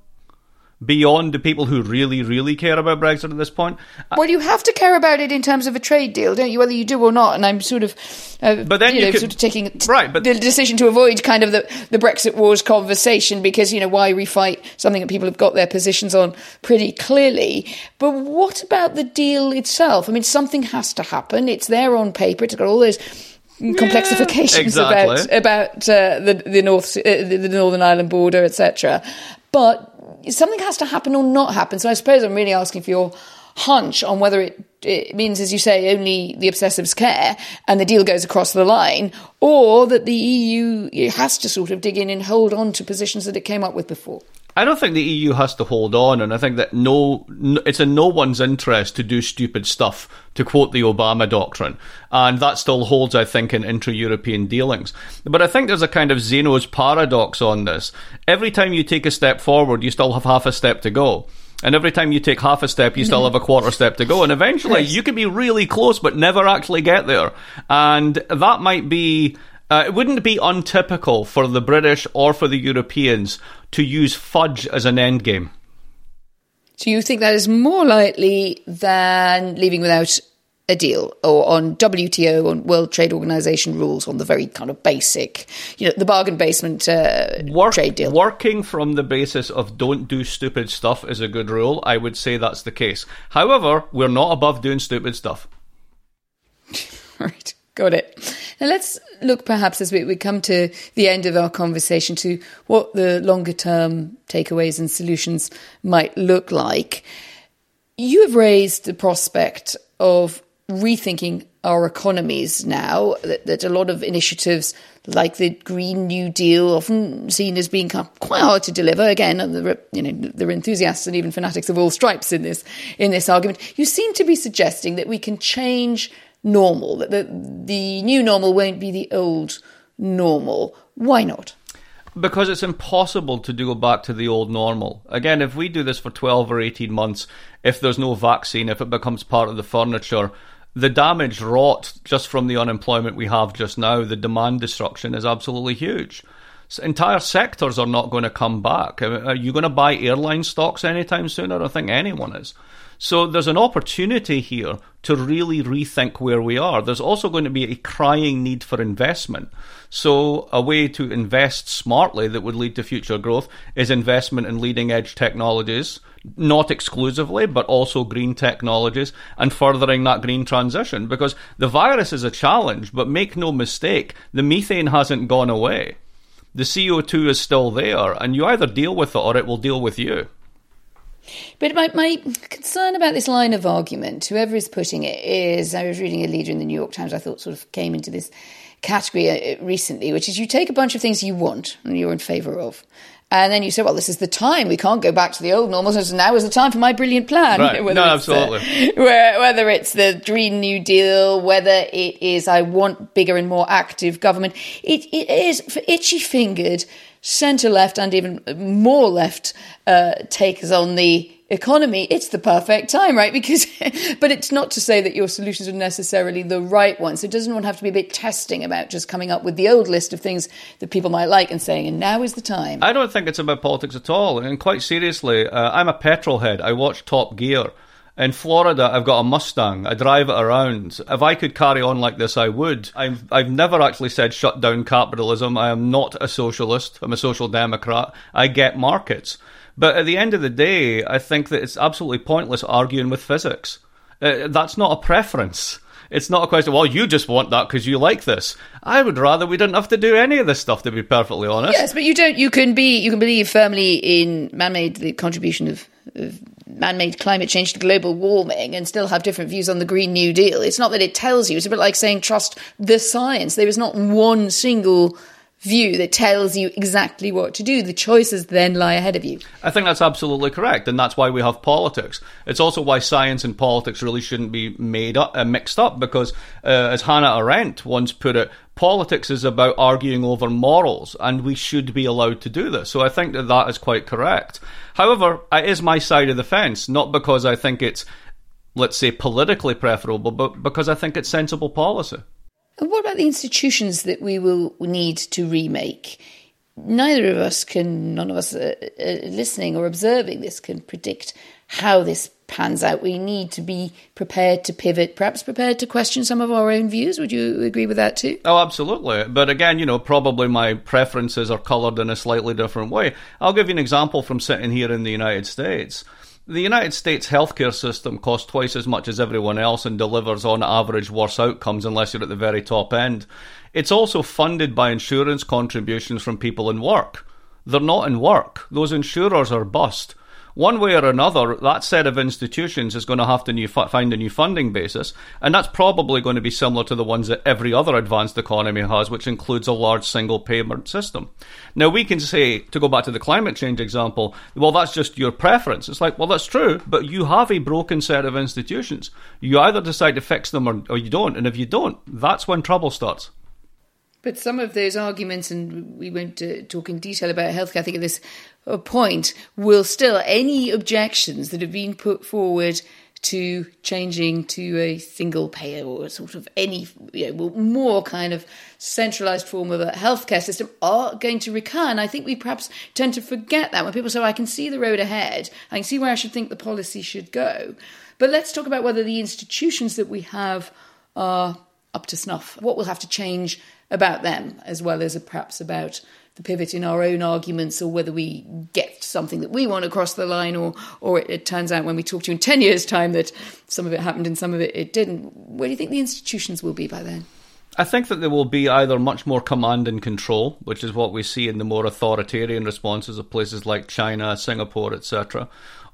Beyond the people who really, really care about Brexit at this point, Well, you have to care about it in terms of a trade deal, don't you? Whether you do or not. And I'm sort of, uh, But then you, you know, could- sort of taking t- Right, but- the decision to avoid kind of the, the Brexit wars conversation because you know why refight something that people have got their positions on pretty clearly. But what about the deal itself? I mean, something has to happen. It's there on paper. It's got all those. complexifications exactly. about about uh, the the North uh, the, the Northern Ireland border, etc. But something has to happen or not happen. So I suppose I'm really asking for your hunch on whether it, it means, as you say, only the obsessives care and the deal goes across the line, or that the EU has to sort of dig in and hold on to positions that it came up with before. I don't think the EU has to hold on, and I think that no, it's in no one's interest to do stupid stuff, to quote the Obama doctrine, and that still holds, I think, in intra-European dealings. But I think there's a kind of Zeno's paradox on this. Every time you take a step forward, you still have half a step to go. And every time you take half a step, you still have a quarter step to go. And eventually, you could be really close, but never actually get there. And that might be uh, it wouldn't be untypical for the British or for the Europeans to use fudge as an end game. Do you think that is more likely than leaving without a deal or on WTO, on World Trade Organization rules, on the very kind of basic, you know, the bargain basement uh, Work- trade deal? Working from the basis of don't do stupid stuff is a good rule. I would say that's the case. However, we're not above doing stupid stuff. [LAUGHS] Right, got it. Now let's look perhaps as we, we come to the end of our conversation to what the longer term takeaways and solutions might look like. You have raised the prospect of rethinking our economies now, that, that a lot of initiatives like the Green New Deal, often seen as being quite hard to deliver. Again, there you know, there are enthusiasts and even fanatics of all stripes in this in this argument. You seem to be suggesting that we can change normal, that the, the new normal won't be the old normal. Why not? Because it's impossible to go back to the old normal. Again, if we do this for 12 or 18 months, if there's no vaccine, if it becomes part of the furniture, the damage wrought just from the unemployment we have just now, the demand destruction is absolutely huge. Entire sectors are not going to come back. Uh, are you going to buy airline stocks anytime soon? I don't think anyone is. So there's an opportunity here to really rethink where we are. There's also going to be a crying need for investment. So a way to invest smartly that would lead to future growth is investment in leading edge technologies, not exclusively, but also green technologies and furthering that green transition because the virus is a challenge, but make no mistake, the methane hasn't gone away. The CO2 is still there and you either deal with it or it will deal with you. But my, my concern about this line of argument, whoever is putting it, is I was reading a leader in the New York Times I thought sort of came into this category uh, recently, which is you take a bunch of things you want and you're in favour of. And then you say, well, this is the time. We can't go back to the old normal. So now is the time for my brilliant plan. Right. [LAUGHS] Whether No, uh, absolutely. [LAUGHS] where, whether it's the Green New Deal, whether it is I want bigger and more active government, it, it is for itchy fingered centre left and even more left uh, takers on the economy, it's the perfect time, right? [LAUGHS] Because, but it's not to say that your solutions are necessarily the right ones. So doesn't one have to be a bit testing about just coming up with the old list of things that people might like and saying, and now is the time? I don't think it's about politics at all. And quite seriously, uh, I'm a petrol head. I watch Top Gear. In Florida, I've got a Mustang. I drive it around. If I could carry on like this, I would. I've, I've never actually said shut down capitalism. I am not a socialist. I'm a social democrat. I get markets. But at the end of the day, I think that it's absolutely pointless arguing with physics. Uh, that's not a preference. It's not a question, of well, you just want that because you like this. I would rather we didn't have to do any of this stuff, to be perfectly honest. Yes, but you don't, you can be, you can believe firmly in man made, the contribution of, of man made climate change to global warming and still have different views on the Green New Deal. It's not that it tells you, it's a bit like saying trust the science. There is not one single view that tells you exactly what to do. The choices then lie ahead of you. I think that's absolutely correct, and that's why we have politics. It's also why science and politics really shouldn't be made up, uh, mixed up, because uh, as Hannah Arendt once put it, politics is about arguing over morals, and we should be allowed to do this. So I think that that is quite correct. However, it is my side of the fence, not because I think it's, let's say, politically preferable, but because I think it's sensible policy. What about the institutions that we will need to remake? Neither of us can, none of us uh, uh, listening or observing this can predict how this pans out. We need to be prepared to pivot, perhaps prepared to question some of our own views. Would you agree with that too? Oh, absolutely. But again, you know, probably my preferences are coloured in a slightly different way. I'll give you an example from sitting here in the United States. The United States healthcare system costs twice as much as everyone else and delivers on average worse outcomes unless you're at the very top end. It's also funded by insurance contributions from people in work. They're not in work. Those insurers are bust one way or another, that set of institutions is going to have to new, find a new funding basis, and that's probably going to be similar to the ones that every other advanced economy has, which includes a large single payment system. Now, we can say, to go back to the climate change example, well, that's just your preference. It's like, well, that's true, but you have a broken set of institutions. You either decide to fix them or, or you don't, and if you don't, that's when trouble starts. But some of those arguments, and we won't uh, talk in detail about healthcare, I think at this uh, point, will still, any objections that have been put forward to changing to a single payer or sort of any you know, more kind of centralized form of a healthcare system are going to recur. And I think we perhaps tend to forget that when people say, I can see the road ahead, I can see where I should think the policy should go. But let's talk about whether the institutions that we have are up to snuff. What will have to change about them, as well as perhaps about the pivot in our own arguments or whether we get something that we want across the line or or it, it, turns out when we talk to you in 10 years time that some of it happened and some of it it didn't where do you think the institutions will be by then I think that there will be either much more command and control, which is what we see in the more authoritarian responses of places like China, Singapore, etc.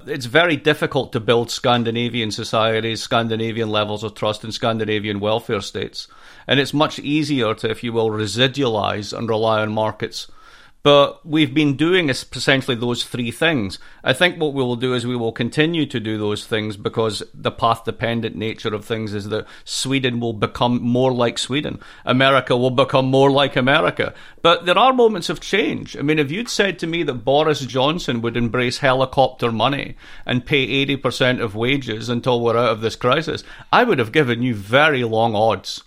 It's very difficult to build Scandinavian societies, Scandinavian levels of trust, and Scandinavian welfare states. And it's much easier to, if you will, residualize and rely on markets but we've been doing essentially those three things. I think what we will do is we will continue to do those things because the path dependent nature of things is that Sweden will become more like Sweden. America will become more like America. But there are moments of change. I mean, if you'd said to me that Boris Johnson would embrace helicopter money and pay 80% of wages until we're out of this crisis, I would have given you very long odds.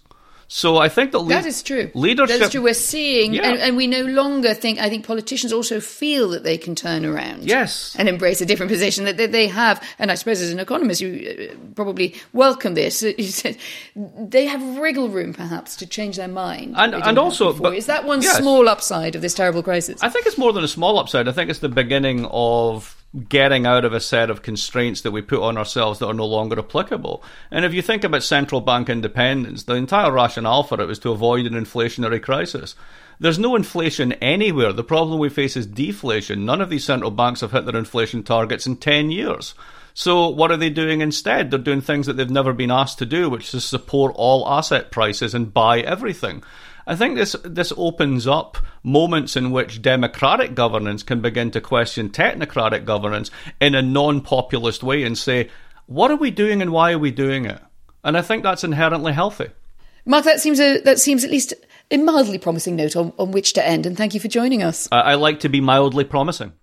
So I think that le- that is true. Leadership. That is true. We're seeing, yeah. and, and, we no longer think. I think politicians also feel that they can turn around, yes, and embrace a different position that, that they have. And I suppose as an economist, you uh, probably welcome this. [LAUGHS] You said they have wriggle room, perhaps, to change their mind. And and also, but, is that one yes. small upside of this terrible crisis? I think it's more than a small upside. I think it's the beginning of getting out of a set of constraints that we put on ourselves that are no longer applicable. And if you think about central bank independence, the entire rationale for it was to avoid an inflationary crisis. There's no inflation anywhere. The problem we face is deflation. None of these central banks have hit their inflation targets in 10 years. So what are they doing instead? They're doing things that they've never been asked to do, which is support all asset prices and buy everything. I think this this opens up moments in which democratic governance can begin to question technocratic governance in a non-populist way and say, what are we doing and why are we doing it? And I think that's inherently healthy. Mark, that seems a that seems at least a mildly promising note on, on which to end. And thank you for joining us. I, I like to be mildly promising.